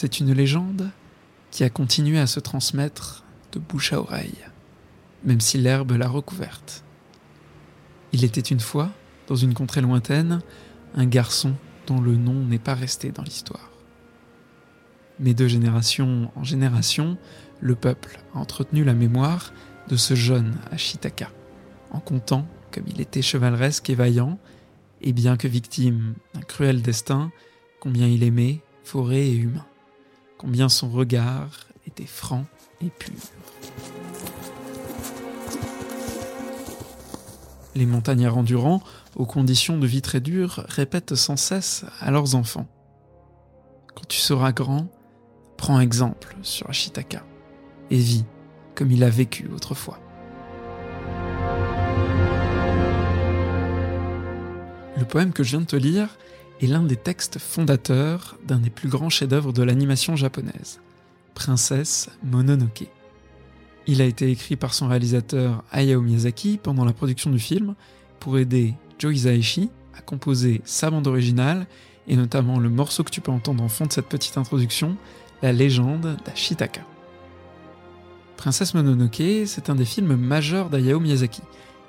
C'est une légende qui a continué à se transmettre de bouche à oreille, même si l'herbe l'a recouverte. Il était une fois, dans une contrée lointaine, un garçon dont le nom n'est pas resté dans l'histoire. Mais de génération en génération, le peuple a entretenu la mémoire de ce jeune Ashitaka, en comptant comme il était chevaleresque et vaillant, et bien que victime d'un cruel destin, combien il aimait forêt et humain, combien son regard était franc et pur. Les montagnards endurants, aux conditions de vie très dures, répètent sans cesse à leurs enfants Quand tu seras grand, prends exemple sur Ashitaka et vis comme il a vécu autrefois. Le poème que je viens de te lire est l'un des textes fondateurs d'un des plus grands chefs-d'œuvre de l'animation japonaise, Princesse Mononoke. Il a été écrit par son réalisateur Hayao Miyazaki pendant la production du film pour aider Joe Hisaishi à composer sa bande originale et notamment le morceau que tu peux entendre en fond de cette petite introduction, la légende d'Ashitaka. Princesse Mononoke, c'est un des films majeurs d'Hayao Miyazaki,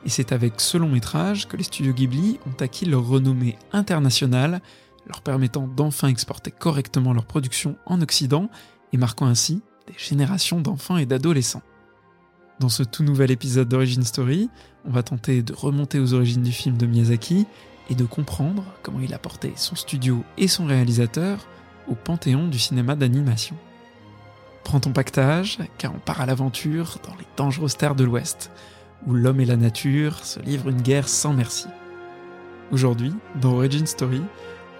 et c'est avec ce long métrage que les studios Ghibli ont acquis leur renommée internationale, leur permettant d'enfin exporter correctement leur production en Occident et marquant ainsi des générations d'enfants et d'adolescents. Dans ce tout nouvel épisode d'Origin Story, on va tenter de remonter aux origines du film de Miyazaki et de comprendre comment il a porté son studio et son réalisateur au panthéon du cinéma d'animation. Prends ton pactage, car on part à l'aventure dans les dangereuses terres de l'Ouest, où l'homme et la nature se livrent une guerre sans merci. Aujourd'hui, dans Origin Story,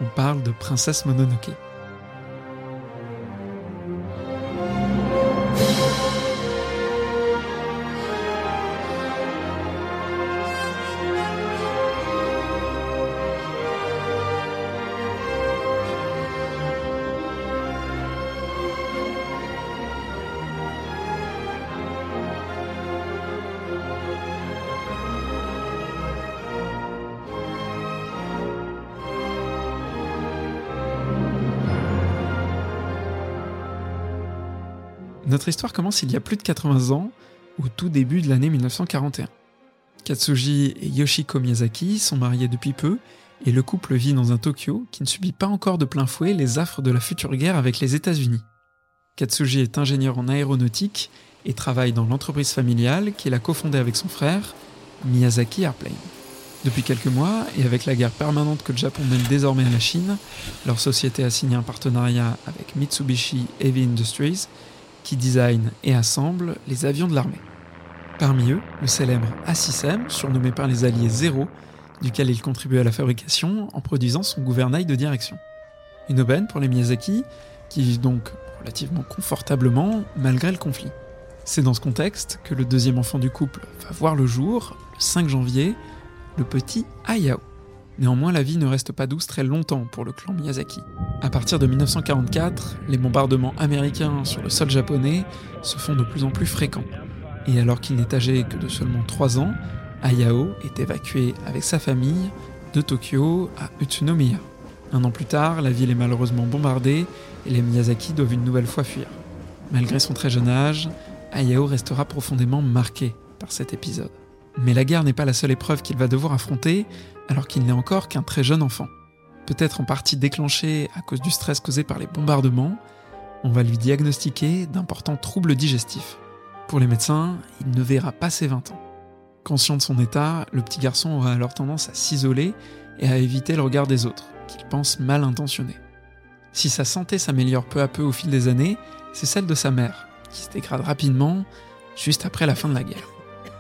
on parle de Princesse Mononoke. Notre histoire commence il y a plus de 80 ans, au tout début de l'année 1941. Katsuji et Yoshiko Miyazaki sont mariés depuis peu et le couple vit dans un Tokyo qui ne subit pas encore de plein fouet les affres de la future guerre avec les États-Unis. Katsuji est ingénieur en aéronautique et travaille dans l'entreprise familiale qu'il a cofondée avec son frère, Miyazaki Airplane. Depuis quelques mois, et avec la guerre permanente que le Japon mène désormais à la Chine, leur société a signé un partenariat avec Mitsubishi Heavy Industries qui design et assemble les avions de l'armée. Parmi eux, le célèbre A6M, surnommé par les Alliés Zéro, duquel il contribue à la fabrication en produisant son gouvernail de direction. Une aubaine pour les Miyazaki, qui vivent donc relativement confortablement malgré le conflit. C'est dans ce contexte que le deuxième enfant du couple va voir le jour, le 5 janvier, le petit Ayao. Néanmoins, la vie ne reste pas douce très longtemps pour le clan Miyazaki. À partir de 1944, les bombardements américains sur le sol japonais se font de plus en plus fréquents. Et alors qu'il n'est âgé que de seulement 3 ans, Ayao est évacué avec sa famille de Tokyo à Utsunomiya. Un an plus tard, la ville est malheureusement bombardée et les Miyazaki doivent une nouvelle fois fuir. Malgré son très jeune âge, Ayao restera profondément marqué par cet épisode. Mais la guerre n'est pas la seule épreuve qu'il va devoir affronter alors qu'il n'est encore qu'un très jeune enfant. Peut-être en partie déclenché à cause du stress causé par les bombardements, on va lui diagnostiquer d'importants troubles digestifs. Pour les médecins, il ne verra pas ses 20 ans. Conscient de son état, le petit garçon aura alors tendance à s'isoler et à éviter le regard des autres, qu'il pense mal intentionnés. Si sa santé s'améliore peu à peu au fil des années, c'est celle de sa mère, qui se dégrade rapidement juste après la fin de la guerre.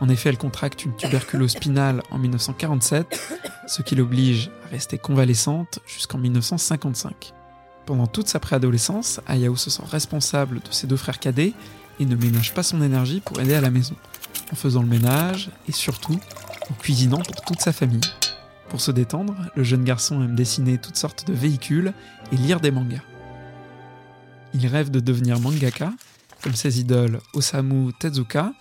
En effet, elle contracte une tuberculose spinale en 1947, ce qui l'oblige à rester convalescente jusqu'en 1955. Pendant toute sa préadolescence, Ayao se sent responsable de ses deux frères cadets et ne ménage pas son énergie pour aider à la maison, en faisant le ménage et surtout en cuisinant pour toute sa famille. Pour se détendre, le jeune garçon aime dessiner toutes sortes de véhicules et lire des mangas. Il rêve de devenir mangaka, comme ses idoles Osamu Tezuka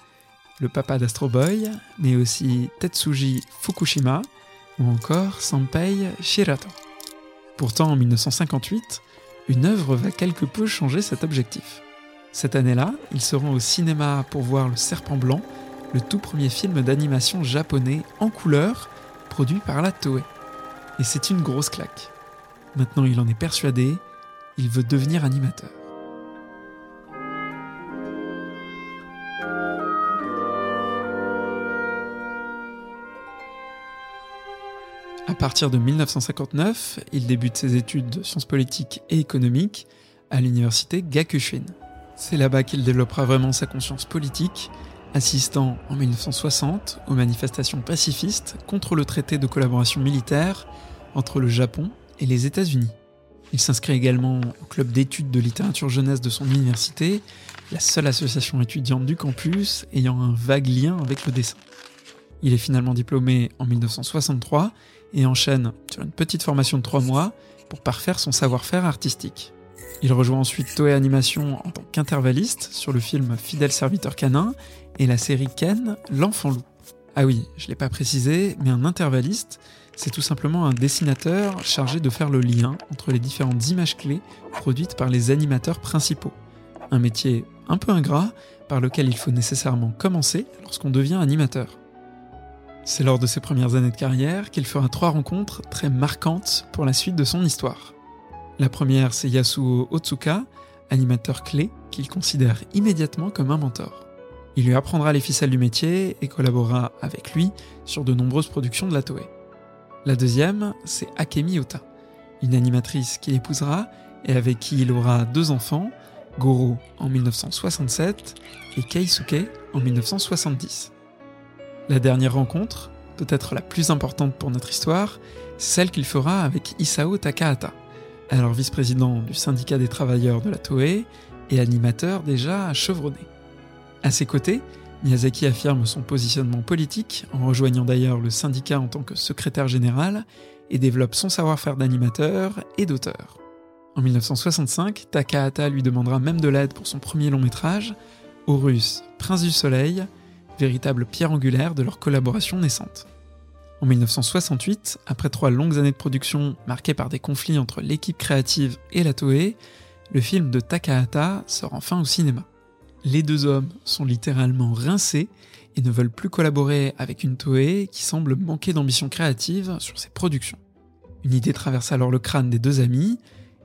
le papa d'Astro Boy, mais aussi Tetsuji Fukushima ou encore Sanpei Shirato. Pourtant, en 1958, une œuvre va quelque peu changer cet objectif. Cette année-là, il se rend au cinéma pour voir Le Serpent Blanc, le tout premier film d'animation japonais en couleur produit par la Toei. Et c'est une grosse claque. Maintenant il en est persuadé, il veut devenir animateur. À partir de 1959, il débute ses études de sciences politiques et économiques à l'université Gakushin. C'est là-bas qu'il développera vraiment sa conscience politique, assistant en 1960 aux manifestations pacifistes contre le traité de collaboration militaire entre le Japon et les États-Unis. Il s'inscrit également au club d'études de littérature jeunesse de son université, la seule association étudiante du campus ayant un vague lien avec le dessin. Il est finalement diplômé en 1963 et enchaîne sur une petite formation de trois mois pour parfaire son savoir-faire artistique. Il rejoint ensuite Toei Animation en tant qu'intervalliste sur le film Fidèle serviteur canin et la série Ken, l'enfant loup. Ah oui, je ne l'ai pas précisé, mais un intervalliste, c'est tout simplement un dessinateur chargé de faire le lien entre les différentes images clés produites par les animateurs principaux. Un métier un peu ingrat par lequel il faut nécessairement commencer lorsqu'on devient animateur. C'est lors de ses premières années de carrière qu'il fera trois rencontres très marquantes pour la suite de son histoire. La première, c'est Yasuo Otsuka, animateur clé qu'il considère immédiatement comme un mentor. Il lui apprendra les ficelles du métier et collaborera avec lui sur de nombreuses productions de la Toei. La deuxième, c'est Akemi Ota, une animatrice qu'il épousera et avec qui il aura deux enfants, Goro en 1967 et Keisuke en 1970. La dernière rencontre, peut-être la plus importante pour notre histoire, c'est celle qu'il fera avec Isao Takahata, alors vice-président du syndicat des travailleurs de la Toei et animateur déjà chevronné. À ses côtés, Miyazaki affirme son positionnement politique en rejoignant d'ailleurs le syndicat en tant que secrétaire général et développe son savoir-faire d'animateur et d'auteur. En 1965, Takahata lui demandera même de l'aide pour son premier long métrage, Horus, Prince du Soleil, véritable pierre angulaire de leur collaboration naissante. En 1968, après trois longues années de production marquées par des conflits entre l'équipe créative et la Toei, le film de Takahata sort enfin au cinéma. Les deux hommes sont littéralement rincés et ne veulent plus collaborer avec une Toei qui semble manquer d'ambition créative sur ses productions. Une idée traverse alors le crâne des deux amis,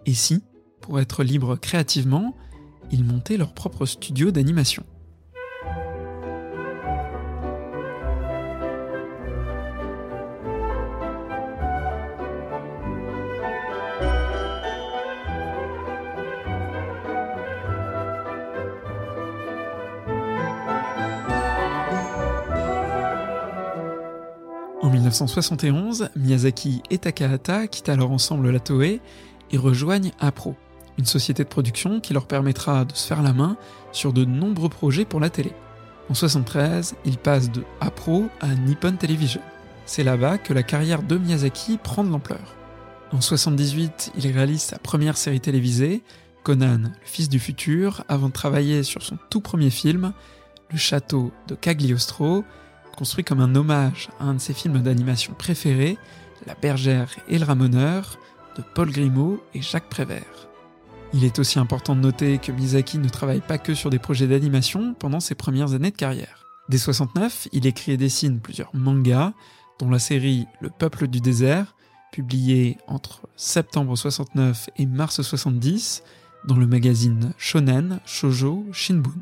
et si, pour être libres créativement, ils montaient leur propre studio d'animation? 1971, Miyazaki et Takahata quittent alors ensemble la Toei et rejoignent Apro, une société de production qui leur permettra de se faire la main sur de nombreux projets pour la télé. En 1973, ils passent de Apro à Nippon Television. C'est là-bas que la carrière de Miyazaki prend de l'ampleur. En 1978, il réalise sa première série télévisée, Conan, le fils du futur, avant de travailler sur son tout premier film, Le château de Cagliostro, construit comme un hommage à un de ses films d'animation préférés, La bergère et le ramoneur, de Paul Grimaud et Jacques Prévert. Il est aussi important de noter que Miyazaki ne travaille pas que sur des projets d'animation pendant ses premières années de carrière. Dès 69, il écrit et dessine plusieurs mangas, dont la série Le Peuple du désert, publiée entre septembre 69 et mars 70 dans le magazine Shonen Shoujo Shinbun.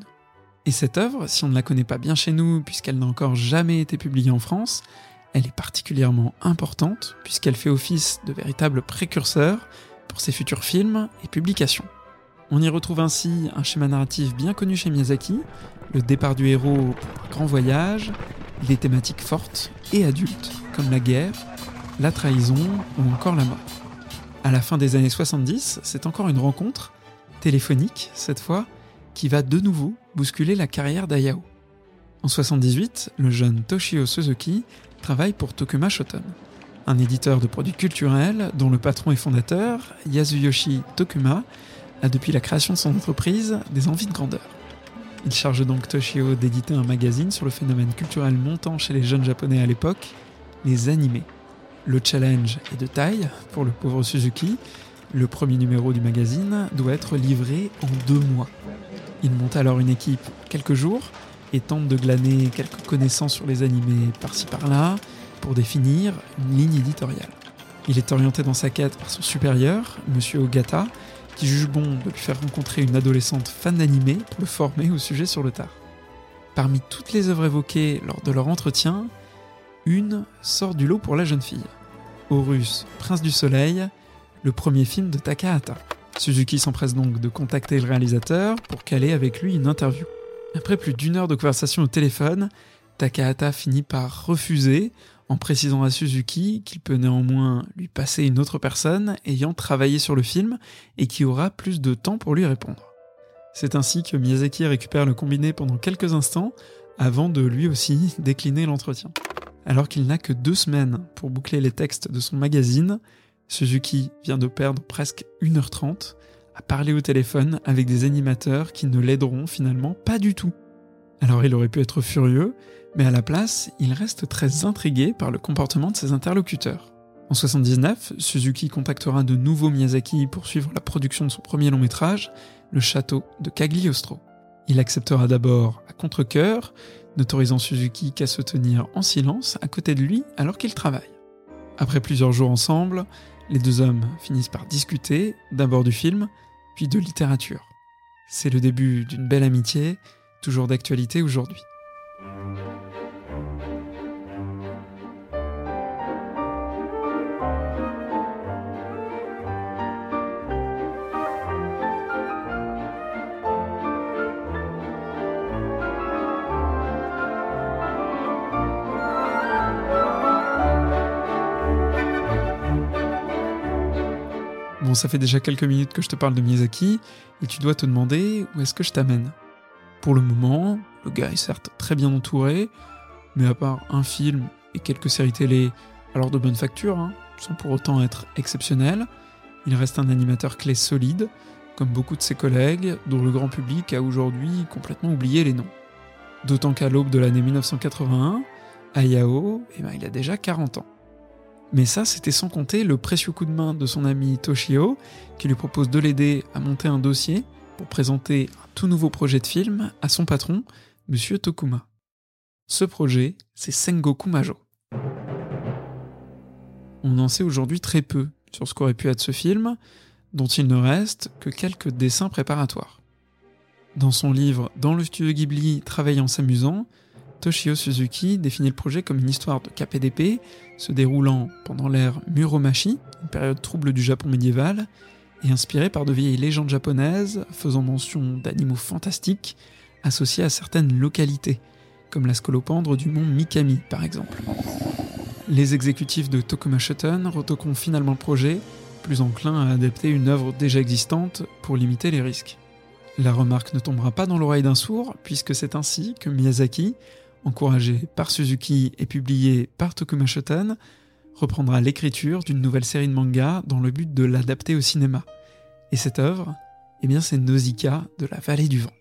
Et cette œuvre, si on ne la connaît pas bien chez nous, puisqu'elle n'a encore jamais été publiée en France, elle est particulièrement importante, puisqu'elle fait office de véritable précurseur pour ses futurs films et publications. On y retrouve ainsi un schéma narratif bien connu chez Miyazaki, le départ du héros pour un grand voyage, des thématiques fortes et adultes, comme la guerre, la trahison ou encore la mort. À la fin des années 70, c'est encore une rencontre, téléphonique cette fois, qui va de nouveau bousculer la carrière d'Ayao. En 78, le jeune Toshio Suzuki travaille pour Tokuma Shoten, un éditeur de produits culturels dont le patron et fondateur, Yasuyoshi Tokuma, a depuis la création de son entreprise des envies de grandeur. Il charge donc Toshio d'éditer un magazine sur le phénomène culturel montant chez les jeunes japonais à l'époque, les animés. Le challenge est de taille pour le pauvre Suzuki, Le premier numéro du magazine doit être livré en deux mois. Il monte alors une équipe quelques jours et tente de glaner quelques connaissances sur les animés par-ci par-là pour définir une ligne éditoriale. Il est orienté dans sa quête par son supérieur, Monsieur Ogata, qui juge bon de lui faire rencontrer une adolescente fan d'animé pour le former au sujet sur le tard. Parmi toutes les œuvres évoquées lors de leur entretien, une sort du lot pour la jeune fille. Horus, Prince du Soleil, le premier film de Takahata. Suzuki s'empresse donc de contacter le réalisateur pour caler avec lui une interview. Après plus d'une heure de conversation au téléphone, Takahata finit par refuser en précisant à Suzuki qu'il peut néanmoins lui passer une autre personne ayant travaillé sur le film et qui aura plus de temps pour lui répondre. C'est ainsi que Miyazaki récupère le combiné pendant quelques instants avant de lui aussi décliner l'entretien. Alors qu'il n'a que deux semaines pour boucler les textes de son magazine, Suzuki vient de perdre presque 1h30 à parler au téléphone avec des animateurs qui ne l'aideront finalement pas du tout. Alors il aurait pu être furieux, mais à la place, il reste très intrigué par le comportement de ses interlocuteurs. En 79, Suzuki contactera de nouveau Miyazaki pour suivre la production de son premier long métrage, Le Château de Cagliostro. Il acceptera d'abord à contre-coeur, n'autorisant Suzuki qu'à se tenir en silence à côté de lui alors qu'il travaille. Après plusieurs jours ensemble, les deux hommes finissent par discuter, d'abord du film, puis de littérature. C'est le début d'une belle amitié, toujours d'actualité aujourd'hui. Bon, ça fait déjà quelques minutes que je te parle de Miyazaki, et tu dois te demander où est-ce que je t'amène. Pour le moment, le gars est certes très bien entouré, mais à part un film et quelques séries télé, alors de bonne facture, hein, sans pour autant être exceptionnel, il reste un animateur clé solide, comme beaucoup de ses collègues, dont le grand public a aujourd'hui complètement oublié les noms. D'autant qu'à l'aube de l'année 1981, Ayao, eh ben, il a déjà 40 ans. Mais ça, c'était sans compter le précieux coup de main de son ami Toshio, qui lui propose de l'aider à monter un dossier pour présenter un tout nouveau projet de film à son patron, Monsieur Tokuma. Ce projet, c'est Sengoku Majo. On en sait aujourd'hui très peu sur ce qu'aurait pu être ce film, dont il ne reste que quelques dessins préparatoires. Dans son livre Dans le studio Ghibli, travaillant s'amusant, Toshio Suzuki définit le projet comme une histoire de KPDP se déroulant pendant l'ère Muromachi, une période trouble du Japon médiéval, et inspirée par de vieilles légendes japonaises faisant mention d'animaux fantastiques associés à certaines localités, comme la scolopendre du mont Mikami par exemple. Les exécutifs de Tokuma Shoten retoqueront finalement le projet, plus enclin à adapter une œuvre déjà existante pour limiter les risques. La remarque ne tombera pas dans l'oreille d'un sourd, puisque c'est ainsi que Miyazaki, encouragé par Suzuki et publié par Tokuma Shoten, reprendra l'écriture d'une nouvelle série de manga dans le but de l'adapter au cinéma. Et cette œuvre, eh bien c'est Nausicaa de la vallée du vent.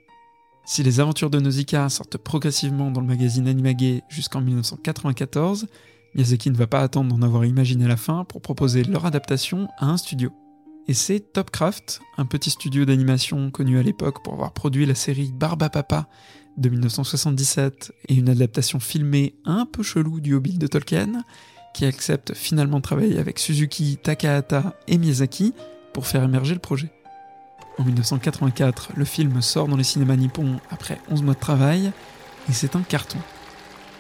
Si les aventures de Nausicaa sortent progressivement dans le magazine Animage jusqu'en 1994, Miyazaki ne va pas attendre d'en avoir imaginé la fin pour proposer leur adaptation à un studio. Et c'est Topcraft, un petit studio d'animation connu à l'époque pour avoir produit la série Barba Papa de 1977 et une adaptation filmée un peu chelou du Hobbit de Tolkien, qui accepte finalement de travailler avec Suzuki, Takahata et Miyazaki pour faire émerger le projet. En 1984, le film sort dans les cinémas nippons après 11 mois de travail et c'est un carton.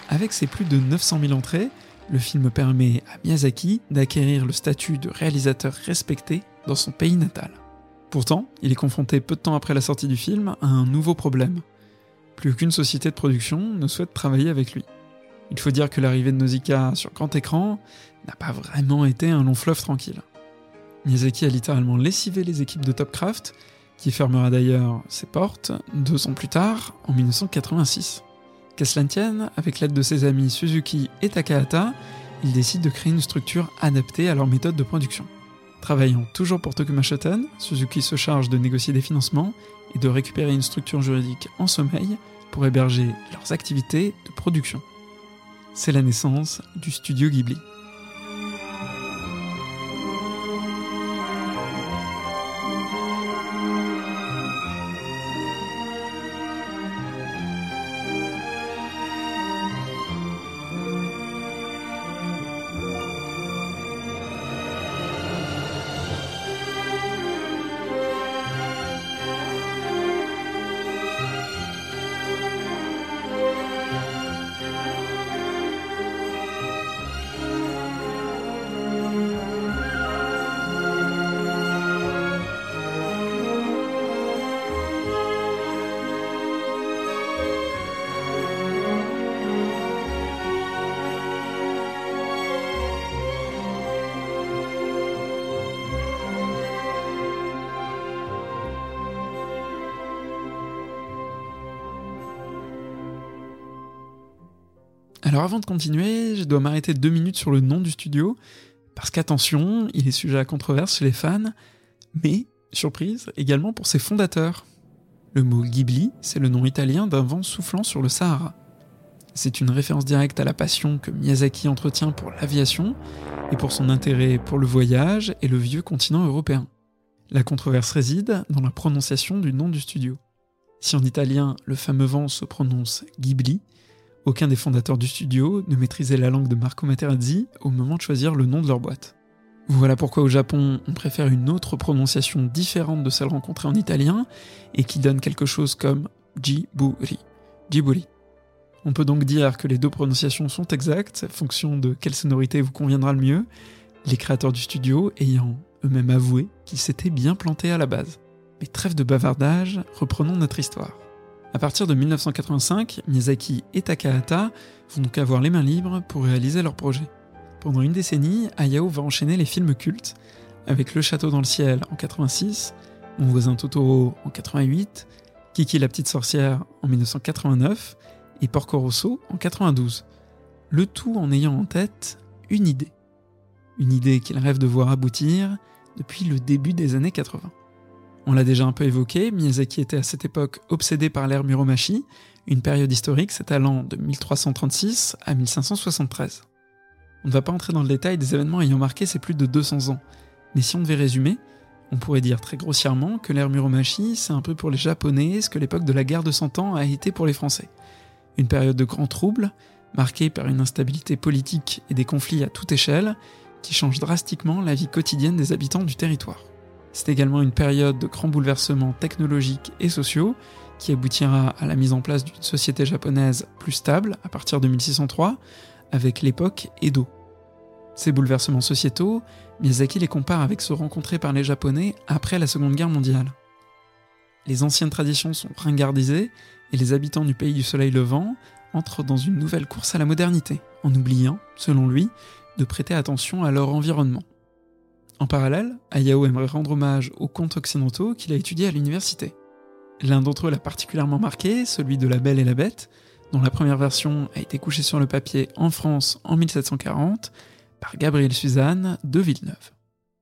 Avec ses plus de 900 000 entrées, le film permet à Miyazaki d'acquérir le statut de réalisateur respecté dans son pays natal. Pourtant, il est confronté peu de temps après la sortie du film à un nouveau problème. Plus aucune société de production ne souhaite travailler avec lui. Il faut dire que l'arrivée de Nausicaa sur grand écran n'a pas vraiment été un long fleuve tranquille. Miyazaki a littéralement lessivé les équipes de Topcraft, qui fermera d'ailleurs ses portes deux ans plus tard, en 1986. Qu'à avec l'aide de ses amis Suzuki et Takahata, il décide de créer une structure adaptée à leur méthode de production. Travaillant toujours pour Tokuma Shoten, Suzuki se charge de négocier des financements et de récupérer une structure juridique en sommeil pour héberger leurs activités de production. C'est la naissance du studio Ghibli. Alors avant de continuer, je dois m'arrêter deux minutes sur le nom du studio, parce qu'attention, il est sujet à controverse chez les fans, mais, surprise, également pour ses fondateurs. Le mot Ghibli, c'est le nom italien d'un vent soufflant sur le Sahara. C'est une référence directe à la passion que Miyazaki entretient pour l'aviation et pour son intérêt pour le voyage et le vieux continent européen. La controverse réside dans la prononciation du nom du studio. Si en italien le fameux vent se prononce Ghibli, aucun des fondateurs du studio ne maîtrisait la langue de Marco Materazzi au moment de choisir le nom de leur boîte. Voilà pourquoi au Japon, on préfère une autre prononciation différente de celle rencontrée en italien et qui donne quelque chose comme Jiburi. Jiburi. On peut donc dire que les deux prononciations sont exactes, fonction de quelle sonorité vous conviendra le mieux, les créateurs du studio ayant eux-mêmes avoué qu'ils s'étaient bien plantés à la base. Mais trêve de bavardage, reprenons notre histoire. À partir de 1985, Miyazaki et Takahata vont donc avoir les mains libres pour réaliser leur projet. Pendant une décennie, Hayao va enchaîner les films cultes, avec Le Château dans le ciel en 86, Mon voisin Totoro en 88, Kiki la petite sorcière en 1989 et Porco Rosso en 92. Le tout en ayant en tête une idée. Une idée qu'il rêve de voir aboutir depuis le début des années 80. On l'a déjà un peu évoqué, Miyazaki était à cette époque obsédé par l'ère Muromachi, une période historique s'étalant de 1336 à 1573. On ne va pas entrer dans le détail des événements ayant marqué ces plus de 200 ans, mais si on devait résumer, on pourrait dire très grossièrement que l'ère Muromachi, c'est un peu pour les Japonais ce que l'époque de la guerre de Cent Ans a été pour les Français. Une période de grands troubles, marquée par une instabilité politique et des conflits à toute échelle, qui changent drastiquement la vie quotidienne des habitants du territoire. C'est également une période de grands bouleversements technologiques et sociaux, qui aboutira à la mise en place d'une société japonaise plus stable à partir de 1603, avec l'époque Edo. Ces bouleversements sociétaux, Miyazaki les compare avec ceux rencontrés par les Japonais après la Seconde Guerre mondiale. Les anciennes traditions sont ringardisées et les habitants du pays du soleil levant entrent dans une nouvelle course à la modernité, en oubliant, selon lui, de prêter attention à leur environnement. En parallèle, Hayao aimerait rendre hommage aux contes occidentaux qu'il a étudiés à l'université. L'un d'entre eux l'a particulièrement marqué, celui de La Belle et la Bête, dont la première version a été couchée sur le papier en France en 1740 par Gabriel Suzanne de Villeneuve.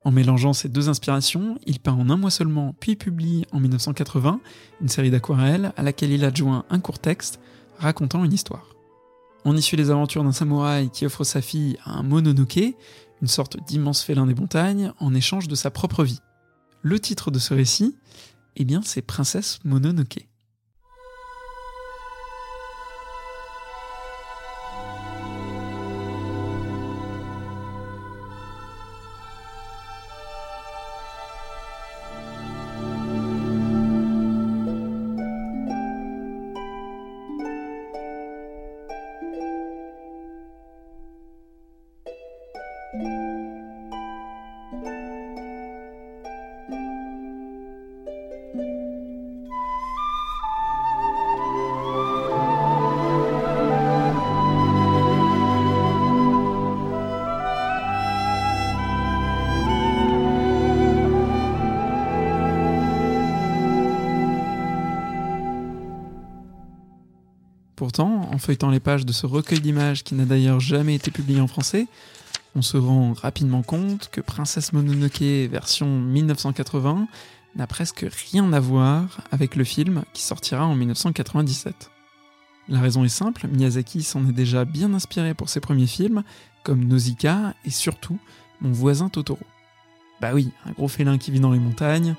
En mélangeant ces deux inspirations, il peint en un mois seulement, puis publie en 1980 une série d'aquarelles à laquelle il adjoint un court texte racontant une histoire. On y suit les aventures d'un samouraï qui offre sa fille à un mononoke, une sorte d'immense félin des montagnes, en échange de sa propre vie. Le titre de ce récit, eh bien, c'est Princesse Mononoke. En feuilletant les pages de ce recueil d'images qui n'a d'ailleurs jamais été publié en français, on se rend rapidement compte que Princesse Mononoke version 1980 n'a presque rien à voir avec le film qui sortira en 1997. La raison est simple, Miyazaki s'en est déjà bien inspiré pour ses premiers films, comme Nausicaa et surtout Mon voisin Totoro. Bah oui, un gros félin qui vit dans les montagnes,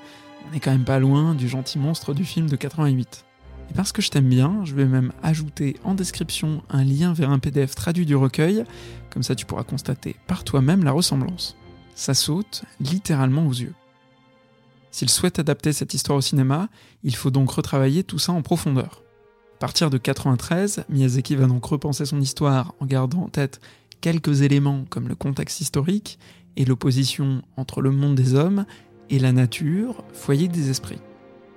on n'est quand même pas loin du gentil monstre du film de 88. Et parce que je t'aime bien, je vais même ajouter en description un lien vers un PDF traduit du recueil, comme ça tu pourras constater par toi-même la ressemblance. Ça saute littéralement aux yeux. S'il souhaite adapter cette histoire au cinéma, il faut donc retravailler tout ça en profondeur. À partir de 93, Miyazaki va donc repenser son histoire en gardant en tête quelques éléments comme le contexte historique et l'opposition entre le monde des hommes et la nature, foyer des esprits.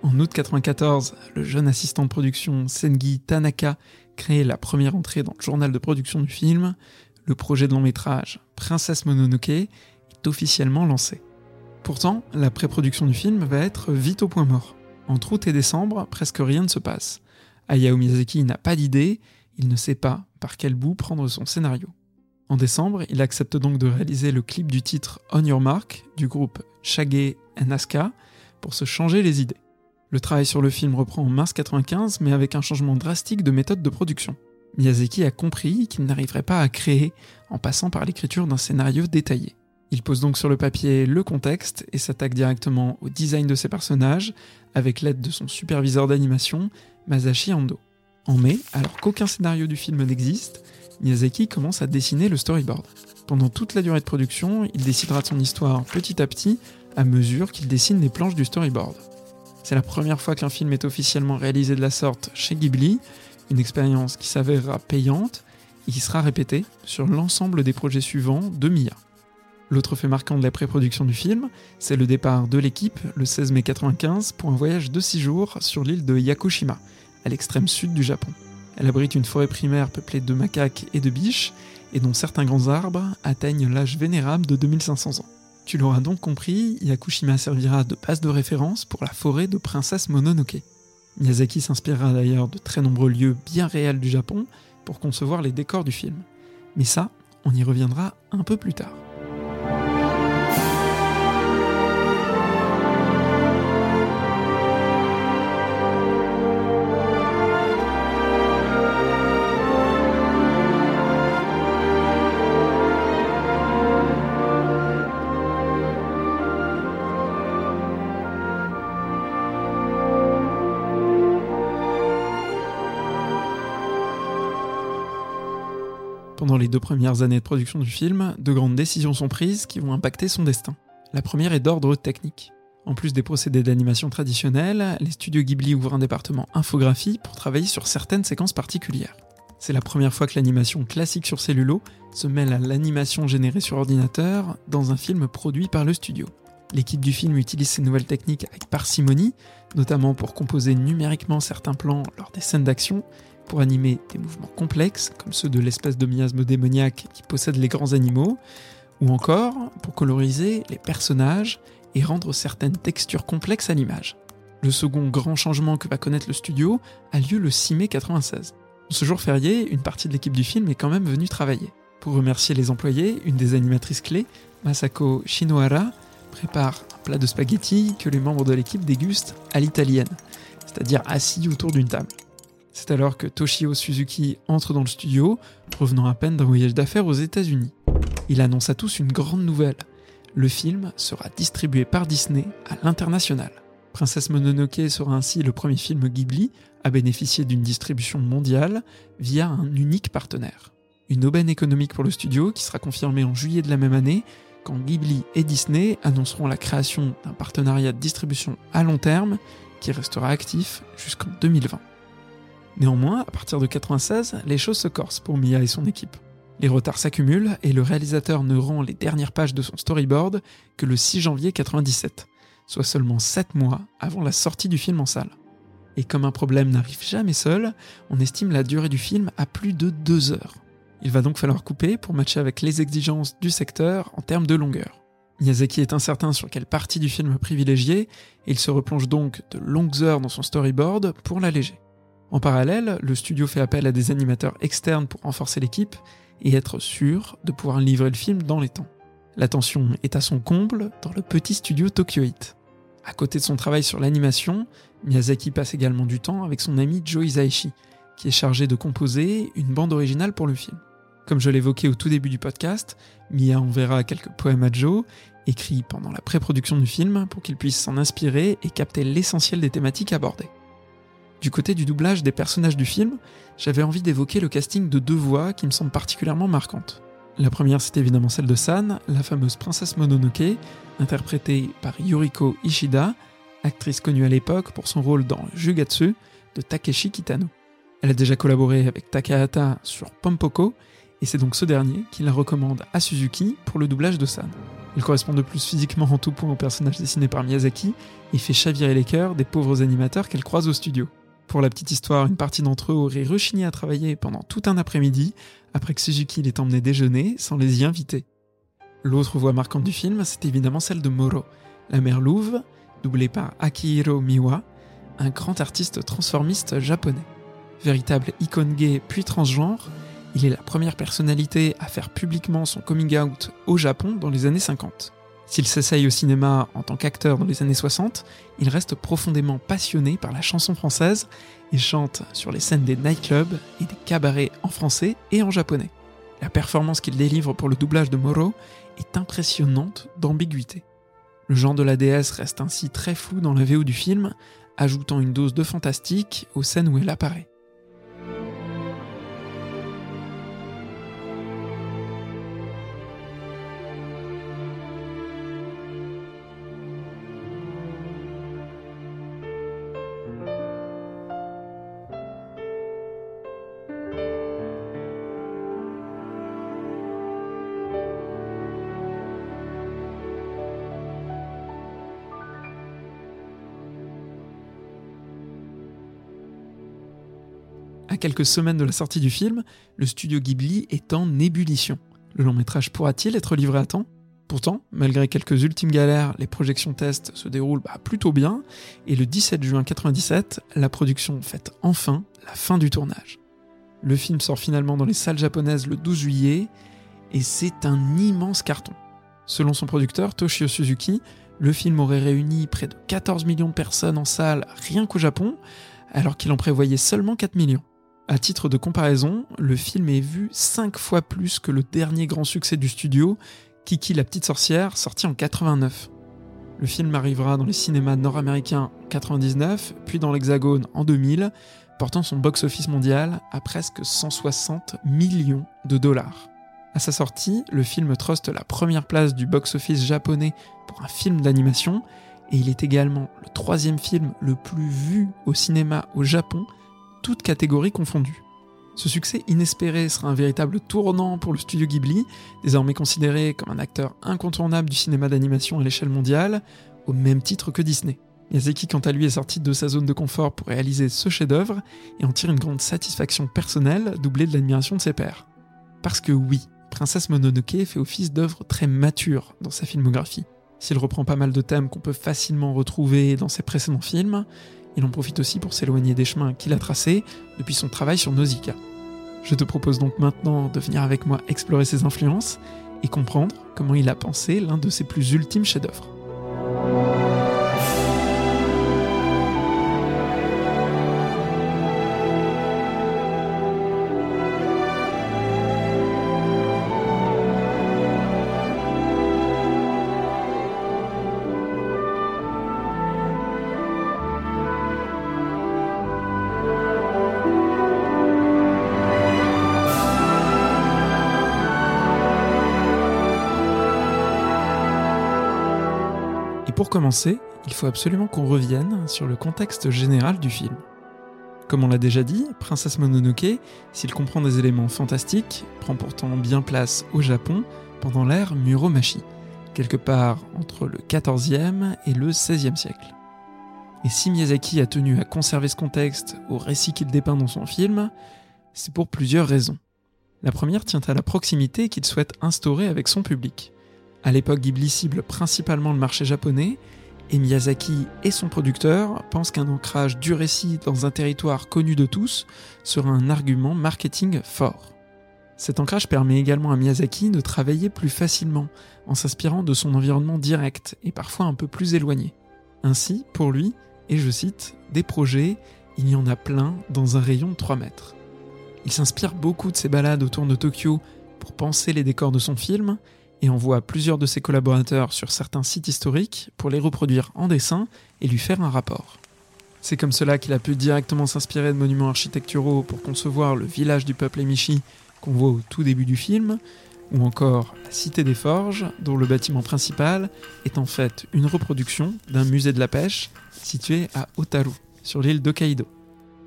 En août 94, le jeune assistant de production Sengi Tanaka crée la première entrée dans le journal de production du film. Le projet de long métrage Princesse Mononoke est officiellement lancé. Pourtant, la pré-production du film va être vite au point mort. Entre août et décembre, presque rien ne se passe. Hayao Miyazaki n'a pas d'idée, il ne sait pas par quel bout prendre son scénario. En décembre, il accepte donc de réaliser le clip du titre On Your Mark du groupe Shaggy Asuka pour se changer les idées. Le travail sur le film reprend en mars 95, mais avec un changement drastique de méthode de production. Miyazaki a compris qu'il n'arriverait pas à créer en passant par l'écriture d'un scénario détaillé. Il pose donc sur le papier le contexte et s'attaque directement au design de ses personnages avec l'aide de son superviseur d'animation, Masashi Ando. En mai, alors qu'aucun scénario du film n'existe, Miyazaki commence à dessiner le storyboard. Pendant toute la durée de production, il décidera de son histoire petit à petit à mesure qu'il dessine les planches du storyboard. C'est la première fois qu'un film est officiellement réalisé de la sorte chez Ghibli, une expérience qui s'avérera payante et qui sera répétée sur l'ensemble des projets suivants de Mia. L'autre fait marquant de la pré-production du film, c'est le départ de l'équipe le 16 mai 1995 pour un voyage de 6 jours sur l'île de Yakushima, à l'extrême sud du Japon. Elle abrite une forêt primaire peuplée de macaques et de biches, et dont certains grands arbres atteignent l'âge vénérable de 2500 ans. Tu l'auras donc compris, Yakushima servira de base de référence pour la forêt de Princesse Mononoke. Miyazaki s'inspirera d'ailleurs de très nombreux lieux bien réels du Japon pour concevoir les décors du film. Mais ça, on y reviendra un peu plus tard. Les deux premières années de production du film, de grandes décisions sont prises qui vont impacter son destin. La première est d'ordre technique. En plus des procédés d'animation traditionnels, les studios Ghibli ouvrent un département infographie pour travailler sur certaines séquences particulières. C'est la première fois que l'animation classique sur cellulo se mêle à l'animation générée sur ordinateur dans un film produit par le studio. L'équipe du film utilise ces nouvelles techniques avec parcimonie, notamment pour composer numériquement certains plans lors des scènes d'action, pour animer des mouvements complexes, comme ceux de l'espèce de miasme démoniaque qui possède les grands animaux, ou encore pour coloriser les personnages et rendre certaines textures complexes à l'image. Le second grand changement que va connaître le studio a lieu le 6 mai 96. ce jour férié, une partie de l'équipe du film est quand même venue travailler. Pour remercier les employés, une des animatrices clés, Masako Shinohara, prépare un plat de spaghettis que les membres de l'équipe dégustent à l'italienne, c'est-à-dire assis autour d'une table. C'est alors que Toshio Suzuki entre dans le studio, revenant à peine d'un voyage d'affaires aux États-Unis. Il annonce à tous une grande nouvelle. Le film sera distribué par Disney à l'international. Princesse Mononoke sera ainsi le premier film Ghibli à bénéficier d'une distribution mondiale via un unique partenaire. Une aubaine économique pour le studio qui sera confirmée en juillet de la même année quand Ghibli et Disney annonceront la création d'un partenariat de distribution à long terme qui restera actif jusqu'en 2020. Néanmoins, à partir de 96, les choses se corsent pour Mia et son équipe. Les retards s'accumulent et le réalisateur ne rend les dernières pages de son storyboard que le 6 janvier 97, soit seulement 7 mois avant la sortie du film en salle. Et comme un problème n'arrive jamais seul, on estime la durée du film à plus de 2 heures. Il va donc falloir couper pour matcher avec les exigences du secteur en termes de longueur. Miyazaki est incertain sur quelle partie du film privilégier, et il se replonge donc de longues heures dans son storyboard pour l'alléger. En parallèle, le studio fait appel à des animateurs externes pour renforcer l'équipe et être sûr de pouvoir livrer le film dans les temps. La tension est à son comble dans le petit studio Tokyo Heat. À côté de son travail sur l'animation, Miyazaki passe également du temps avec son ami Joe Hisaishi, qui est chargé de composer une bande originale pour le film. Comme je l'évoquais au tout début du podcast, Mia enverra quelques poèmes à Joe, écrits pendant la pré-production du film, pour qu'il puisse s'en inspirer et capter l'essentiel des thématiques abordées. Du côté du doublage des personnages du film, j'avais envie d'évoquer le casting de deux voix qui me semblent particulièrement marquantes. La première, c'est évidemment celle de San, la fameuse princesse Mononoke, interprétée par Yuriko Ishida, actrice connue à l'époque pour son rôle dans Jugatsu de Takeshi Kitano. Elle a déjà collaboré avec Takahata sur Pompoko, et c'est donc ce dernier qui la recommande à Suzuki pour le doublage de San. Il correspond de plus physiquement en tout point au personnage dessiné par Miyazaki et fait chavirer les cœurs des pauvres animateurs qu'elle croise au studio. Pour la petite histoire, une partie d'entre eux aurait rechigné à travailler pendant tout un après-midi après que Suzuki les emmené déjeuner sans les y inviter. L'autre voix marquante du film, c'est évidemment celle de Moro, la mère louve, doublée par Akihiro Miwa, un grand artiste transformiste japonais. Véritable icône gay puis transgenre, Il est la première personnalité à faire publiquement son coming out au Japon dans les années 50. S'il s'essaye au cinéma en tant qu'acteur dans les années 60, il reste profondément passionné par la chanson française et chante sur les scènes des nightclubs et des cabarets en français et en japonais. La performance qu'il délivre pour le doublage de Moro est impressionnante d'ambiguïté. Le genre de la déesse reste ainsi très flou dans la VO du film, ajoutant une dose de fantastique aux scènes où elle apparaît. Quelques semaines de la sortie du film, le studio Ghibli est en ébullition. Le long métrage pourra-t-il être livré à temps? Pourtant, malgré quelques ultimes galères, les projections tests se déroulent bah, plutôt bien, et le 17 juin 1997, la production fête enfin la fin du tournage. Le film sort finalement dans les salles japonaises le 12 juillet, et c'est un immense carton. Selon son producteur, Toshio Suzuki, le film aurait réuni près de 14 millions de personnes en salle rien qu'au Japon, alors qu'il en prévoyait seulement 4 millions. À titre de comparaison, le film est vu 5 fois plus que le dernier grand succès du studio, Kiki la petite sorcière, sorti en 89. Le film arrivera dans les cinémas nord-américains en 99, puis dans l'Hexagone en 2000, portant son box-office mondial à presque 160 millions de dollars. À sa sortie, le film truste la première place du box-office japonais pour un film d'animation, et il est également le troisième film le plus vu au cinéma au Japon toutes catégories confondues. Ce succès inespéré sera un véritable tournant pour le studio Ghibli, désormais considéré comme un acteur incontournable du cinéma d'animation à l'échelle mondiale, au même titre que Disney. Miyazaki, quant à lui, est sorti de sa zone de confort pour réaliser ce chef-d'œuvre et en tire une grande satisfaction personnelle, doublée de l'admiration de ses pairs. Parce que oui, Princesse Mononoke fait office d'œuvre très mature dans sa filmographie. S'il reprend pas mal de thèmes qu'on peut facilement retrouver dans ses précédents films, il en profite aussi pour s'éloigner des chemins qu'il a tracés depuis son travail sur Nausicaa. Je te propose donc maintenant de venir avec moi explorer ses influences et comprendre comment il a pensé l'un de ses plus ultimes chefs-d'œuvre. Pour commencer, il faut absolument qu'on revienne sur le contexte général du film. Comme on l'a déjà dit, Princesse Mononoke, s'il comprend des éléments fantastiques, prend pourtant bien place au Japon pendant l'ère Muromachi, quelque part entre le XIVe et le XVIe siècle. Et si Miyazaki a tenu à conserver ce contexte au récit qu'il dépeint dans son film, c'est pour plusieurs raisons. La première tient à la proximité qu'il souhaite instaurer avec son public. À l'époque, Ghibli cible principalement le marché japonais, et Miyazaki et son producteur pensent qu'un ancrage du récit dans un territoire connu de tous sera un argument marketing fort. Cet ancrage permet également à Miyazaki de travailler plus facilement, en s'inspirant de son environnement direct et parfois un peu plus éloigné. Ainsi, pour lui, et je cite, des projets, il y en a plein dans un rayon de 3 mètres. Il s'inspire beaucoup de ses balades autour de Tokyo pour penser les décors de son film, et envoie plusieurs de ses collaborateurs sur certains sites historiques pour les reproduire en dessin et lui faire un rapport. C'est comme cela qu'il a pu directement s'inspirer de monuments architecturaux pour concevoir le village du peuple Emishi qu'on voit au tout début du film, ou encore la Cité des Forges, dont le bâtiment principal est en fait une reproduction d'un musée de la pêche situé à Otaru, sur l'île d'Hokkaido.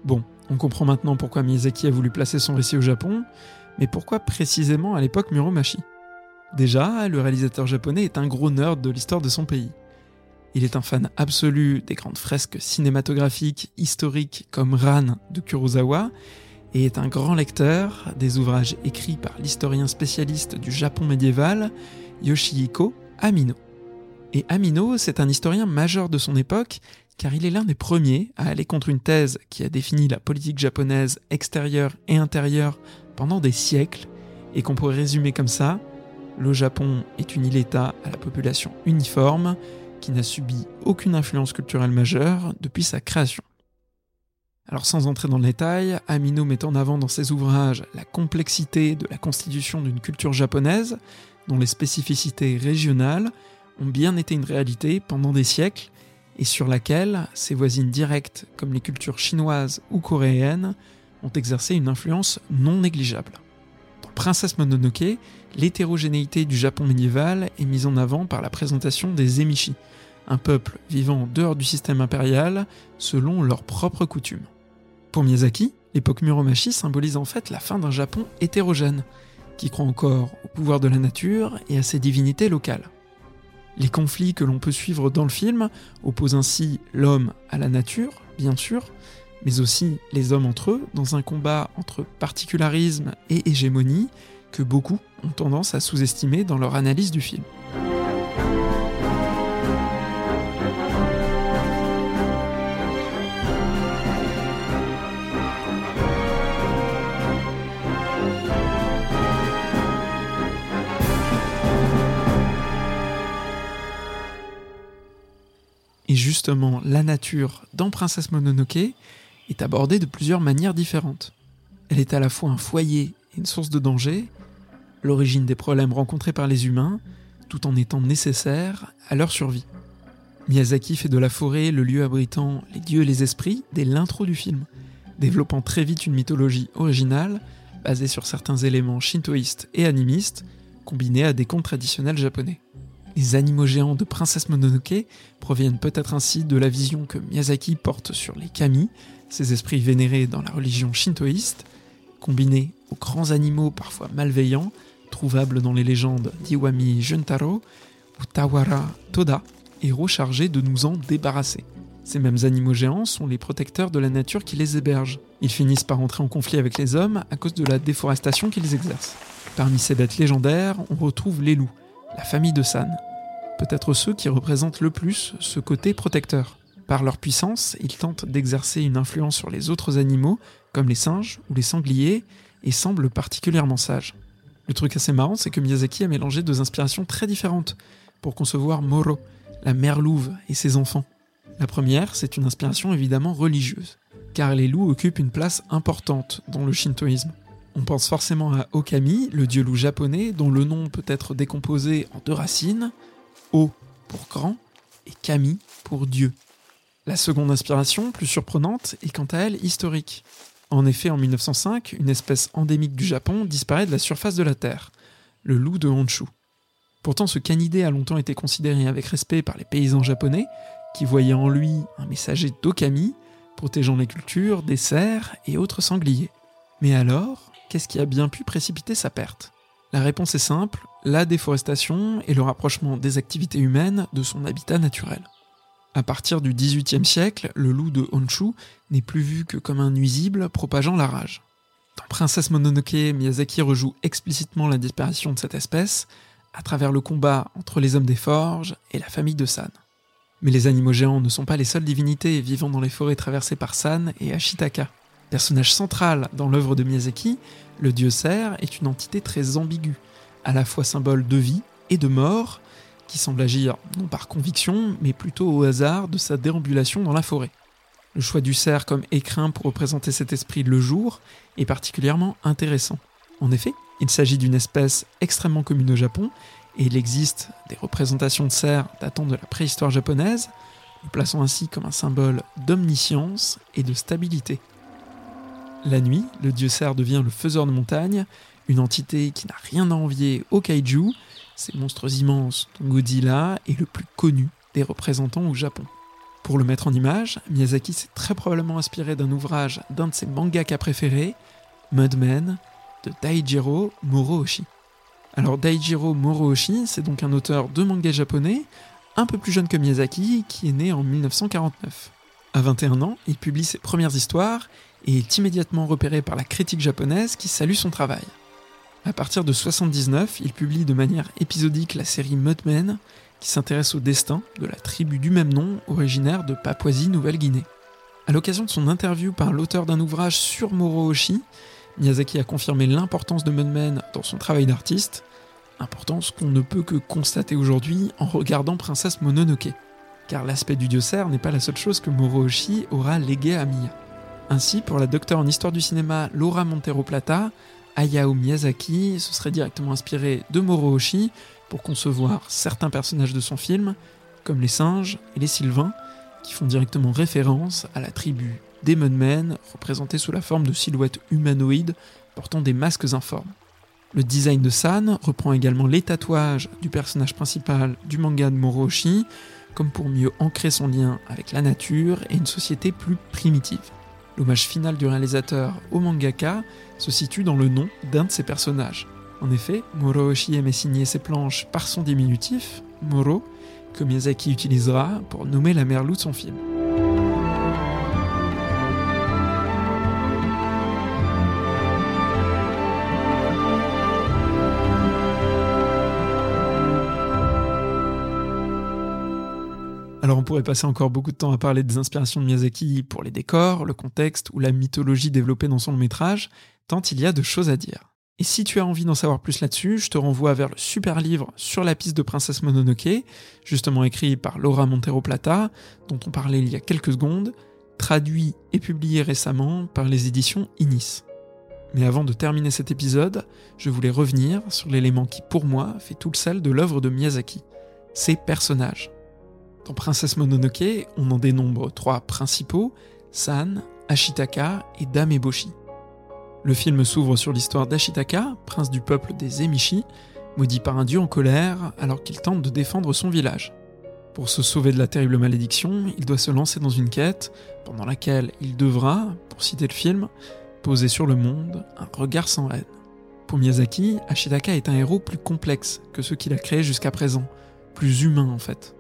Bon, on comprend maintenant pourquoi Miyazaki a voulu placer son récit au Japon, mais pourquoi précisément à l'époque Muromachi? Déjà, le réalisateur japonais est un gros nerd de l'histoire de son pays. Il est un fan absolu des grandes fresques cinématographiques historiques comme Ran de Kurosawa et est un grand lecteur des ouvrages écrits par l'historien spécialiste du Japon médiéval Yoshihiko Amino. Et Amino, c'est un historien majeur de son époque car il est l'un des premiers à aller contre une thèse qui a défini la politique japonaise extérieure et intérieure pendant des siècles et qu'on pourrait résumer comme ça le Japon est une île-État à la population uniforme qui n'a subi aucune influence culturelle majeure depuis sa création. Alors sans entrer dans le détail, Amino met en avant dans ses ouvrages la complexité de la constitution d'une culture japonaise, dont les spécificités régionales ont bien été une réalité pendant des siècles et sur laquelle ses voisines directes comme les cultures chinoises ou coréennes ont exercé une influence non négligeable. Dans Princesse Mononoke, l'hétérogénéité du Japon médiéval est mise en avant par la présentation des Emishi, un peuple vivant en dehors du système impérial selon leurs propres coutumes. Pour Miyazaki, l'époque Muromachi symbolise en fait la fin d'un Japon hétérogène, qui croit encore au pouvoir de la nature et à ses divinités locales. Les conflits que l'on peut suivre dans le film opposent ainsi l'homme à la nature, bien sûr, mais aussi les hommes entre eux dans un combat entre particularisme et hégémonie que beaucoup ont tendance à sous-estimer dans leur analyse du film. Et justement, la nature dans Princesse Mononoke est abordée de plusieurs manières différentes. Elle est à la fois un foyer et une source de danger, l'origine des problèmes rencontrés par les humains, tout en étant nécessaire à leur survie. Miyazaki fait de la forêt le lieu abritant les dieux et les esprits dès l'intro du film, développant très vite une mythologie originale basée sur certains éléments shintoïstes et animistes, combinés à des contes traditionnels japonais. Les animaux géants de Princesse Mononoke proviennent peut-être ainsi de la vision que Miyazaki porte sur les kami, ces esprits vénérés dans la religion shintoïste, combinés aux grands animaux parfois malveillants, trouvables dans les légendes d'Iwami Juntaro ou Tawara Toda, héros chargés de nous en débarrasser. Ces mêmes animaux géants sont les protecteurs de la nature qui les héberge. Ils finissent par entrer en conflit avec les hommes à cause de la déforestation qu'ils exercent. Parmi ces bêtes légendaires, on retrouve les loups, la famille de San, peut-être ceux qui représentent le plus ce côté protecteur. Par leur puissance, ils tentent d'exercer une influence sur les autres animaux, comme les singes ou les sangliers, et semblent particulièrement sages. Le truc assez marrant, c'est que Miyazaki a mélangé deux inspirations très différentes pour concevoir Moro, la mère louve et ses enfants. La première, c'est une inspiration évidemment religieuse, car les loups occupent une place importante dans le shintoïsme. On pense forcément à Okami, le dieu loup japonais, dont le nom peut être décomposé en deux racines, O pour grand et Kami pour Dieu. La seconde inspiration, plus surprenante, est quant à elle historique. En effet, en 1905, une espèce endémique du Japon disparaît de la surface de la Terre, le loup de Honshu. Pourtant, ce canidé a longtemps été considéré avec respect par les paysans japonais, qui voyaient en lui un messager d'Okami, protégeant les cultures des cerfs et autres sangliers. Mais alors, qu'est-ce qui a bien pu précipiter sa perte? La réponse est simple, la déforestation et le rapprochement des activités humaines de son habitat naturel. À partir du XVIIIe siècle, le loup de Honshu n'est plus vu que comme un nuisible propageant la rage. Dans Princesse Mononoke, Miyazaki rejoue explicitement la disparition de cette espèce à travers le combat entre les hommes des forges et la famille de San. Mais les animaux géants ne sont pas les seules divinités vivant dans les forêts traversées par San et Ashitaka. Personnage central dans l'œuvre de Miyazaki, le dieu cerf est une entité très ambiguë, à la fois symbole de vie et de mort, qui semble agir non par conviction, mais plutôt au hasard de sa déambulation dans la forêt. Le choix du cerf comme écrin pour représenter cet esprit le jour est particulièrement intéressant. En effet, il s'agit d'une espèce extrêmement commune au Japon, et il existe des représentations de cerfs datant de la préhistoire japonaise, le plaçant ainsi comme un symbole d'omniscience et de stabilité. La nuit, le dieu cerf devient le faiseur de montagne, une entité qui n'a rien à envier au kaiju, ces monstres immenses Godzilla est le plus connu des représentants au Japon. Pour le mettre en image, Miyazaki s'est très probablement inspiré d'un ouvrage d'un de ses mangaka préférés, Mudman, de Daijiro Morooshi. Alors Daijiro Morooshi, c'est donc un auteur de manga japonais, un peu plus jeune que Miyazaki, qui est né en 1949. À 21 ans, il publie ses premières histoires et est immédiatement repéré par la critique japonaise qui salue son travail. À partir de 79, il publie de manière épisodique la série Mudmen, qui s'intéresse au destin de la tribu du même nom, originaire de Papouasie-Nouvelle-Guinée. À l'occasion de son interview par l'auteur d'un ouvrage sur Moro Oshi, Miyazaki a confirmé l'importance de Mudman dans son travail d'artiste, importance qu'on ne peut que constater aujourd'hui en regardant Princesse Mononoke, car l'aspect du dieu cerf n'est pas la seule chose que Moro aura légué à Miya. Ainsi, pour la docteure en histoire du cinéma Laura Montero Plata, Hayao Miyazaki se serait directement inspiré de Moro pour concevoir certains personnages de son film, comme les singes et les sylvains, qui font directement référence à la tribu des Mudmen, représentés sous la forme de silhouettes humanoïdes portant des masques informes. Le design de San reprend également les tatouages du personnage principal du manga de Moro comme pour mieux ancrer son lien avec la nature et une société plus primitive. L'hommage final du réalisateur au mangaka se situe dans le nom d'un de ses personnages. En effet, Moro aimait signer ses planches par son diminutif, Moro, que Miyazaki utilisera pour nommer la mère loup de son film. Pourrait passer encore beaucoup de temps à parler des inspirations de Miyazaki pour les décors, le contexte ou la mythologie développée dans son long métrage, tant il y a de choses à dire. Et si tu as envie d'en savoir plus là-dessus, je te renvoie vers le super livre sur la piste de Princesse Mononoke, justement écrit par Laura Montero Plata, dont on parlait il y a quelques secondes, traduit et publié récemment par les éditions Inis. Mais avant de terminer cet épisode, je voulais revenir sur l'élément qui pour moi fait tout le sel de l'œuvre de Miyazaki, ses personnages. Dans Princesse Mononoke, on en dénombre trois principaux, San, Ashitaka et Dame Eboshi. Le film s'ouvre sur l'histoire d'Ashitaka, prince du peuple des Emishi, maudit par un dieu en colère alors qu'il tente de défendre son village. Pour se sauver de la terrible malédiction, il doit se lancer dans une quête pendant laquelle il devra, pour citer le film, poser sur le monde un regard sans haine. Pour Miyazaki, Ashitaka est un héros plus complexe que ceux qu'il a créés jusqu'à présent, plus humain en fait.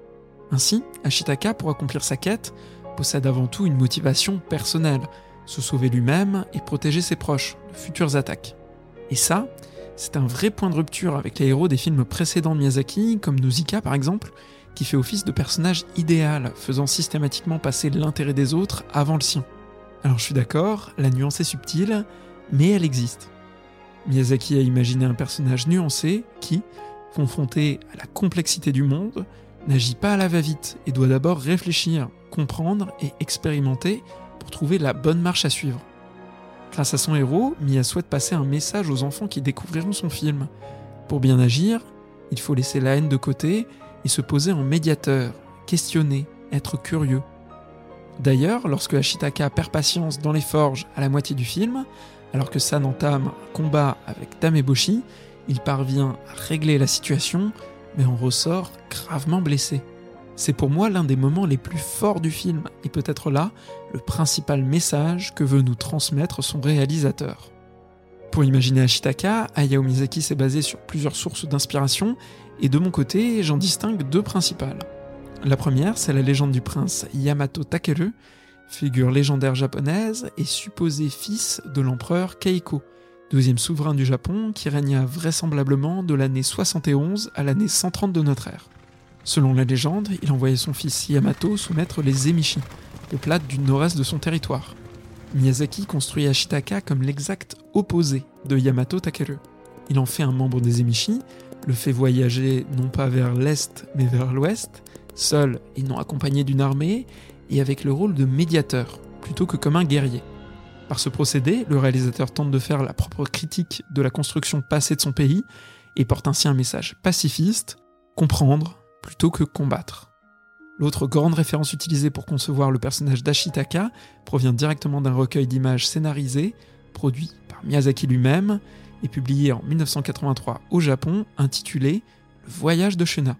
Ainsi, Ashitaka, pour accomplir sa quête, possède avant tout une motivation personnelle, se sauver lui-même et protéger ses proches de futures attaques. Et ça, c'est un vrai point de rupture avec les héros des films précédents de Miyazaki, comme Nausicaa par exemple, qui fait office de personnage idéal, faisant systématiquement passer l'intérêt des autres avant le sien. Alors je suis d'accord, la nuance est subtile, mais elle existe. Miyazaki a imaginé un personnage nuancé qui, confronté à la complexité du monde, n'agit pas à la va-vite et doit d'abord réfléchir, comprendre et expérimenter pour trouver la bonne marche à suivre. Grâce à son héros, Mia souhaite passer un message aux enfants qui découvriront son film. Pour bien agir, il faut laisser la haine de côté et se poser en médiateur, questionner, être curieux. D'ailleurs, lorsque Ashitaka perd patience dans les forges à la moitié du film, alors que San entame un combat avec Tameboshi, il parvient à régler la situation mais on ressort gravement blessé. C'est pour moi l'un des moments les plus forts du film, et peut-être là le principal message que veut nous transmettre son réalisateur. Pour imaginer Ashitaka, Hayao Miyazaki s'est basé sur plusieurs sources d'inspiration, et de mon côté, j'en distingue deux principales. La première, c'est la légende du prince Yamato Takeru, figure légendaire japonaise et supposé fils de l'empereur Keiko, deuxième souverain du Japon qui régna vraisemblablement de l'année 71 à l'année 130 de notre ère. Selon la légende, il envoyait son fils Yamato soumettre les Emishi, peuplades du nord-est de son territoire. Miyazaki construit Ashitaka comme l'exact opposé de Yamato Takeru. Il en fait un membre des Emishi, le fait voyager non pas vers l'est mais vers l'ouest, seul et non accompagné d'une armée, et avec le rôle de médiateur, plutôt que comme un guerrier. Par ce procédé, le réalisateur tente de faire la propre critique de la construction passée de son pays et porte ainsi un message pacifiste, comprendre plutôt que combattre. L'autre grande référence utilisée pour concevoir le personnage d'Ashitaka provient directement d'un recueil d'images scénarisées, produit par Miyazaki lui-même et publié en 1983 au Japon, intitulé Le voyage de Shuna.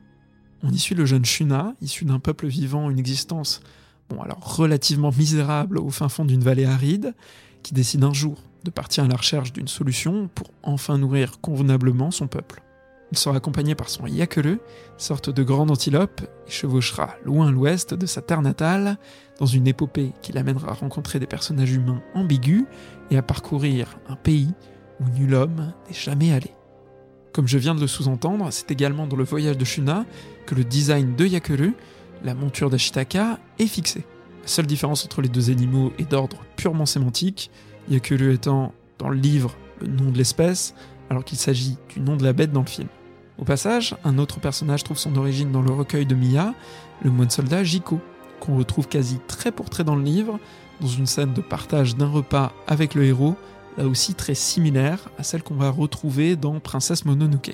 On y suit le jeune Shuna, issu d'un peuple vivant une existence bon alors relativement misérable au fin fond d'une vallée aride, qui décide un jour de partir à la recherche d'une solution pour enfin nourrir convenablement son peuple. Il sera accompagné par son Yakere, sorte de grande antilope, et chevauchera loin l'ouest de sa terre natale, dans une épopée qui l'amènera à rencontrer des personnages humains ambigus et à parcourir un pays où nul homme n'est jamais allé. Comme je viens de le sous-entendre, c'est également dans le voyage de Shuna que le design de Yakere la monture d'Ashitaka est fixée. La seule différence entre les deux animaux est d'ordre purement sémantique, Yakuru étant dans le livre le nom de l'espèce, alors qu'il s'agit du nom de la bête dans le film. Au passage, un autre personnage trouve son origine dans le recueil de Mia, le moine soldat Jiko, qu'on retrouve quasi trait pour trait dans le livre, dans une scène de partage d'un repas avec le héros, là aussi très similaire à celle qu'on va retrouver dans Princesse Mononoke.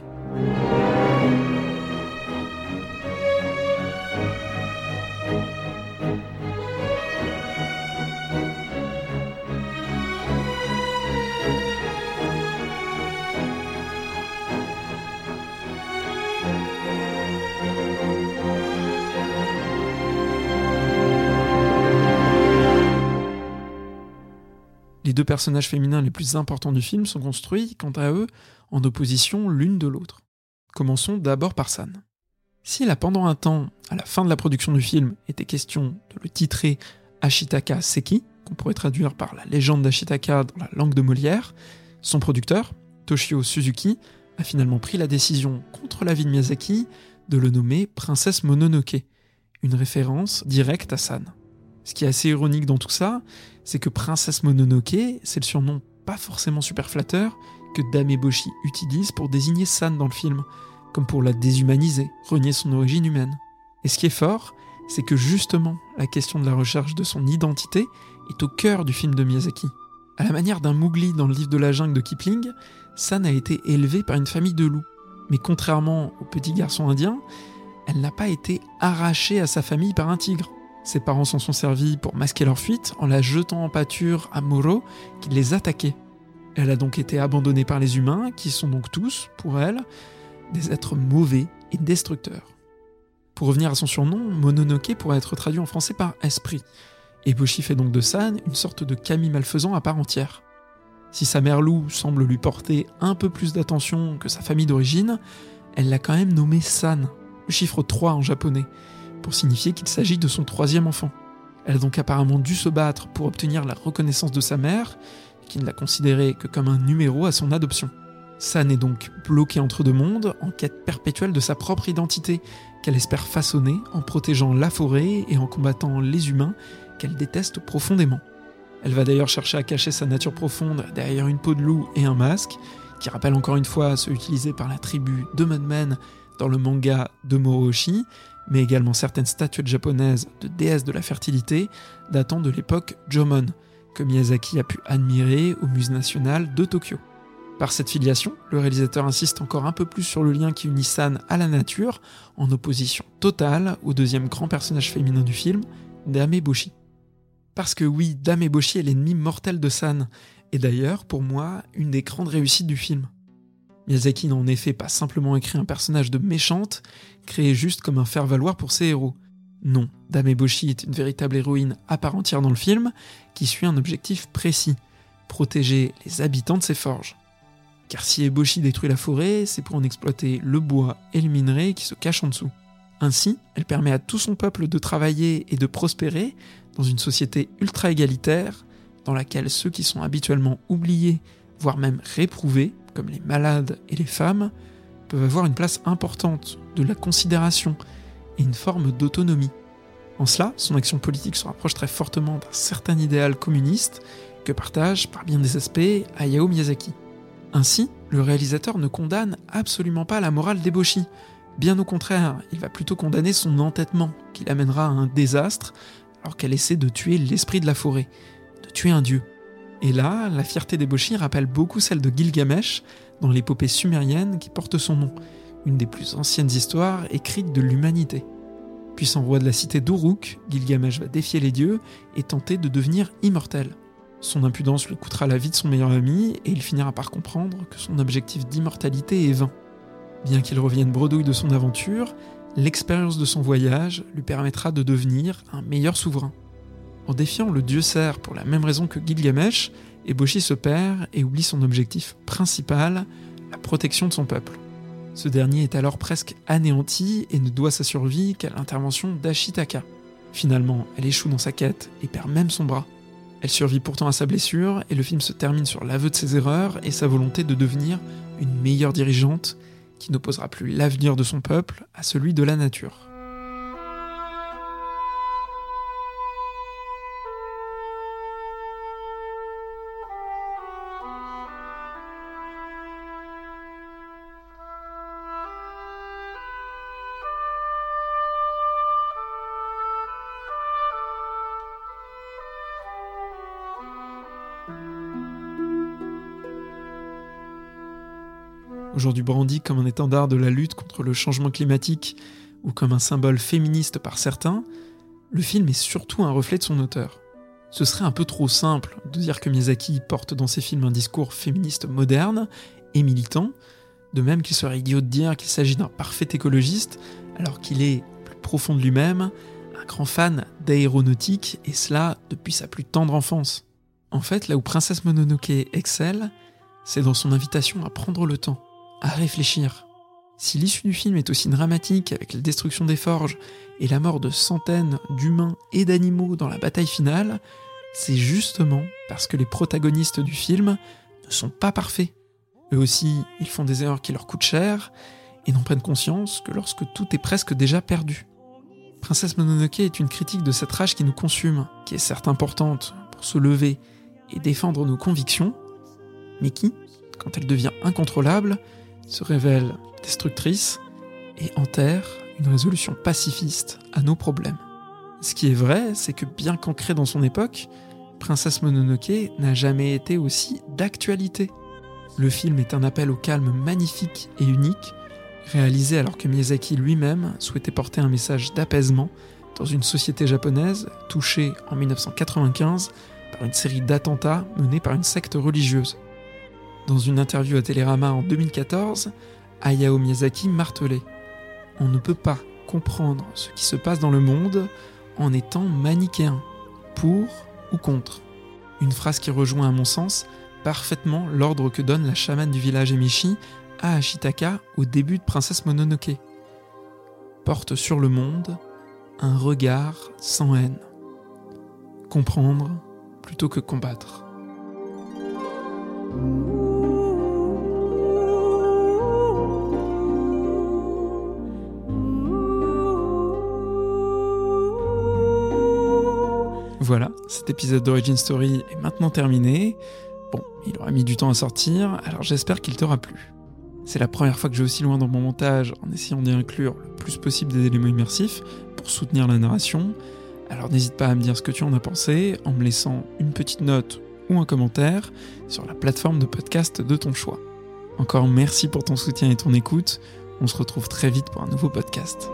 Les deux personnages féminins les plus importants du film sont construits, quant à eux, en opposition l'une de l'autre. Commençons d'abord par San. S'il a pendant un temps, à la fin de la production du film, été question de le titrer Ashitaka Seki, qu'on pourrait traduire par la légende d'Ashitaka dans la langue de Molière, son producteur, Toshio Suzuki, a finalement pris la décision, contre l'avis de Miyazaki, de le nommer Princesse Mononoke, une référence directe à San. Ce qui est assez ironique dans tout ça, c'est que Princesse Mononoke, c'est le surnom pas forcément super flatteur que Dameboshi utilise pour désigner San dans le film, comme pour la déshumaniser, renier son origine humaine. Et ce qui est fort, c'est que justement, la question de la recherche de son identité est au cœur du film de Miyazaki. À la manière d'un Mowgli dans le livre de la jungle de Kipling, San a été élevée par une famille de loups. Mais contrairement au petit garçon indien, elle n'a pas été arrachée à sa famille par un tigre. Ses parents s'en sont servis pour masquer leur fuite en la jetant en pâture à Moro qui les attaquait. Elle a donc été abandonnée par les humains qui sont donc tous, pour elle, des êtres mauvais et destructeurs. Pour revenir à son surnom, Mononoke pourrait être traduit en français par esprit. Et Boshi fait donc de San une sorte de Camille malfaisant à part entière. Si sa mère loup semble lui porter un peu plus d'attention que sa famille d'origine, elle l'a quand même nommé San, le chiffre 3 en japonais, pour signifier qu'il s'agit de son troisième enfant. Elle a donc apparemment dû se battre pour obtenir la reconnaissance de sa mère, qui ne l'a considérée que comme un numéro à son adoption. San est donc bloquée entre deux mondes, en quête perpétuelle de sa propre identité, qu'elle espère façonner en protégeant la forêt et en combattant les humains qu'elle déteste profondément. Elle va d'ailleurs chercher à cacher sa nature profonde derrière une peau de loup et un masque, qui rappelle encore une fois ceux utilisés par la tribu de dans le manga de Moroshi, mais également certaines statuettes japonaises de déesses de la fertilité datant de l'époque Jomon, que Miyazaki a pu admirer au Musée national de Tokyo. Par cette filiation, le réalisateur insiste encore un peu plus sur le lien qui unit San à la nature, en opposition totale au deuxième grand personnage féminin du film, Dame Boshi. Parce que oui, Dame Boshi est l'ennemi mortel de San, et d'ailleurs, pour moi, une des grandes réussites du film. Miyazaki n'a en effet pas simplement écrit un personnage de méchante, créé juste comme un faire-valoir pour ses héros. Non, Dame Eboshi est une véritable héroïne à part entière dans le film, qui suit un objectif précis, protéger les habitants de ses forges. Car si Eboshi détruit la forêt, c'est pour en exploiter le bois et le minerai qui se cachent en dessous. Ainsi, elle permet à tout son peuple de travailler et de prospérer dans une société ultra égalitaire, dans laquelle ceux qui sont habituellement oubliés, voire même réprouvés, comme les malades et les femmes, peuvent avoir une place importante, de la considération et une forme d'autonomie. En cela, son action politique se rapproche très fortement d'un certain idéal communiste que partage, par bien des aspects, Hayao Miyazaki. Ainsi, le réalisateur ne condamne absolument pas la morale d'Eboshi. Bien au contraire, il va plutôt condamner son entêtement, qui l'amènera à un désastre alors qu'elle essaie de tuer l'esprit de la forêt, de tuer un dieu. Et là, la fierté d'Eboshi rappelle beaucoup celle de Gilgamesh dans l'épopée sumérienne qui porte son nom, une des plus anciennes histoires écrites de l'humanité. Puissant roi de la cité d'Uruk, Gilgamesh va défier les dieux et tenter de devenir immortel. Son impudence lui coûtera la vie de son meilleur ami et il finira par comprendre que son objectif d'immortalité est vain. Bien qu'il revienne bredouille de son aventure, l'expérience de son voyage lui permettra de devenir un meilleur souverain. En défiant le dieu cerf pour la même raison que Gilgamesh, Eboshi se perd et oublie son objectif principal, la protection de son peuple. Ce dernier est alors presque anéanti et ne doit sa survie qu'à l'intervention d'Ashitaka. Finalement, elle échoue dans sa quête et perd même son bras. Elle survit pourtant à sa blessure et le film se termine sur l'aveu de ses erreurs et sa volonté de devenir une meilleure dirigeante qui n'opposera plus l'avenir de son peuple à celui de la nature. Aujourd'hui brandi comme un étendard de la lutte contre le changement climatique ou comme un symbole féministe par certains, le film est surtout un reflet de son auteur. Ce serait un peu trop simple de dire que Miyazaki porte dans ses films un discours féministe moderne et militant, de même qu'il serait idiot de dire qu'il s'agit d'un parfait écologiste, alors qu'il est, plus profond de lui-même, un grand fan d'aéronautique, et cela depuis sa plus tendre enfance. En fait, là où Princesse Mononoke excelle, c'est dans son invitation à prendre le temps, à réfléchir. Si l'issue du film est aussi dramatique avec la destruction des forges et la mort de centaines d'humains et d'animaux dans la bataille finale, c'est justement parce que les protagonistes du film ne sont pas parfaits. Eux aussi, ils font des erreurs qui leur coûtent cher et n'en prennent conscience que lorsque tout est presque déjà perdu. Princesse Mononoke est une critique de cette rage qui nous consume, qui est certes importante pour se lever et défendre nos convictions, mais qui, quand elle devient incontrôlable, se révèle destructrice et enterre une résolution pacifiste à nos problèmes. Ce qui est vrai, c'est que bien qu'ancrée dans son époque, Princesse Mononoke n'a jamais été aussi d'actualité. Le film est un appel au calme magnifique et unique, réalisé alors que Miyazaki lui-même souhaitait porter un message d'apaisement dans une société japonaise touchée en 1995 par une série d'attentats menés par une secte religieuse. Dans une interview à Télérama en 2014, Hayao Miyazaki martelait On ne peut pas comprendre ce qui se passe dans le monde en étant manichéen, pour ou contre. Une phrase qui rejoint à mon sens parfaitement l'ordre que donne la chamane du village Emishi à Ashitaka au début de Princesse Mononoke. Porte sur le monde un regard sans haine. Comprendre plutôt que combattre. Voilà, cet épisode d'Origin Story est maintenant terminé. Bon, il aura mis du temps à sortir, alors j'espère qu'il t'aura plu. C'est la première fois que je vais aussi loin dans mon montage en essayant d'y inclure le plus possible des éléments immersifs pour soutenir la narration. Alors n'hésite pas à me dire ce que tu en as pensé en me laissant une petite note ou un commentaire sur la plateforme de podcast de ton choix. Encore merci pour ton soutien et ton écoute. On se retrouve très vite pour un nouveau podcast.